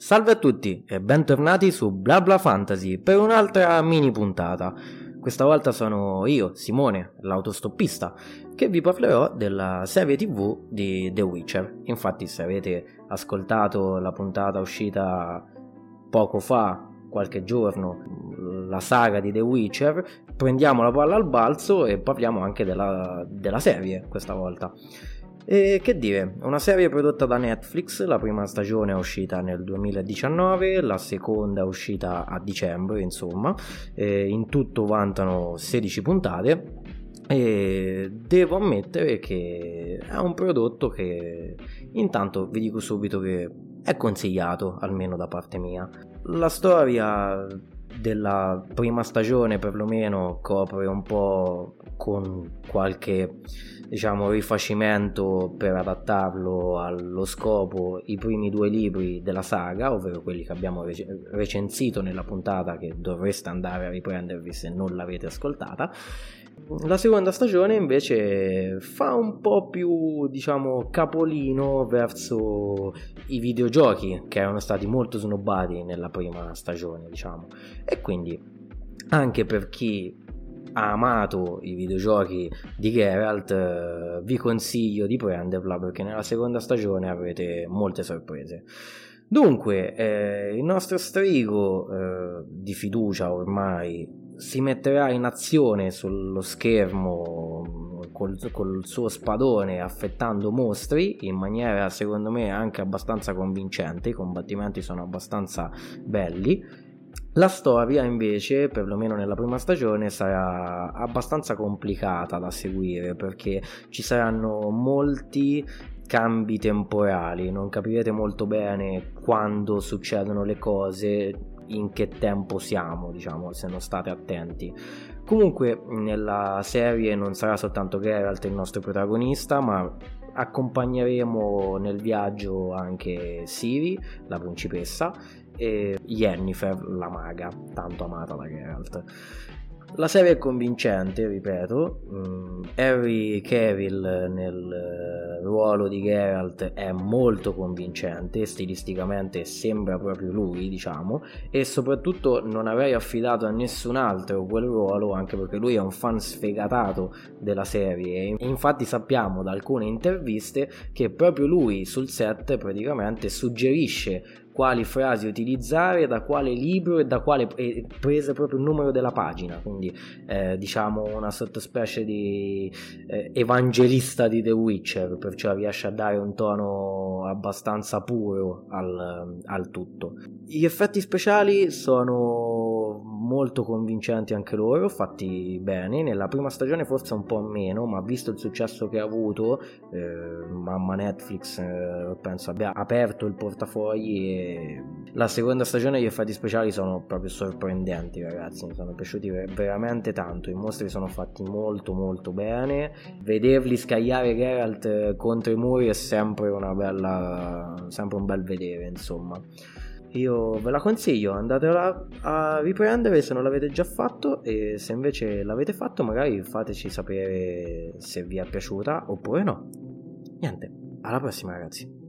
Salve a tutti e bentornati su BlaBla Fantasy per un'altra mini puntata. Questa volta sono io, Simone, l'autostoppista, che vi parlerò della serie TV di The Witcher. Infatti, se avete ascoltato la puntata uscita poco fa, qualche giorno, la saga di The Witcher, prendiamo la palla al balzo e parliamo anche della, della serie questa volta. E che dire, una serie prodotta da Netflix, la prima stagione è uscita nel 2019, la seconda è uscita a dicembre, insomma, in tutto vantano 16 puntate e devo ammettere che è un prodotto che intanto vi dico subito che è consigliato, almeno da parte mia. La storia della prima stagione perlomeno copre un po' con qualche diciamo rifacimento per adattarlo allo scopo i primi due libri della saga ovvero quelli che abbiamo recensito nella puntata che dovreste andare a riprendervi se non l'avete ascoltata la seconda stagione invece fa un po' più, diciamo, capolino verso i videogiochi che erano stati molto snobbati nella prima stagione, diciamo. E quindi anche per chi ha amato i videogiochi di Geralt, eh, vi consiglio di prenderla perché nella seconda stagione avrete molte sorprese. Dunque, eh, il nostro strigo eh, di fiducia ormai si metterà in azione sullo schermo col, col, suo spadone affettando mostri in maniera secondo me anche abbastanza convincente i combattimenti sono abbastanza belli la storia invece perlomeno nella prima stagione sarà abbastanza complicata da seguire perché ci saranno molti cambi temporali. Non capirete molto bene quando succedono le cose in che tempo siamo, diciamo, se non state attenti. Comunque nella serie non sarà soltanto Geralt il nostro protagonista, ma accompagneremo nel viaggio anche Siri, la principessa, e Yennefer, la maga, tanto amata da Geralt. La serie è convincente, ripeto. Mm, Harry Cavill nel ruolo di Geralt è molto convincente, stilisticamente sembra proprio lui, diciamo, e soprattutto non avrei affidato a nessun altro quel ruolo, anche perché lui è un fan sfegatato della serie. Infatti sappiamo da alcune interviste che proprio lui sul set praticamente suggerisce quali frasi utilizzare, da quale libro e da quale e prese proprio il numero della pagina, quindi eh, diciamo una sottospecie di eh, evangelista di The Witcher, perciò riesce a dare un tono abbastanza puro al, al tutto. Gli effetti speciali sono molto convincenti anche loro, fatti bene. Nella prima stagione forse un po' meno, ma visto il successo che ha avuto, eh, mamma Netflix eh, penso abbia aperto il portafogli e la seconda stagione gli effetti speciali sono proprio sorprendenti, ragazzi. Mi sono piaciuti veramente tanto. I mostri sono fatti molto molto bene. Vederli scagliare Geralt contro i muri è sempre bella sempre un bel vedere, insomma. Io ve la consiglio, andatela a riprendere se non l'avete già fatto e se invece l'avete fatto magari fateci sapere se vi è piaciuta oppure no. Niente, alla prossima ragazzi.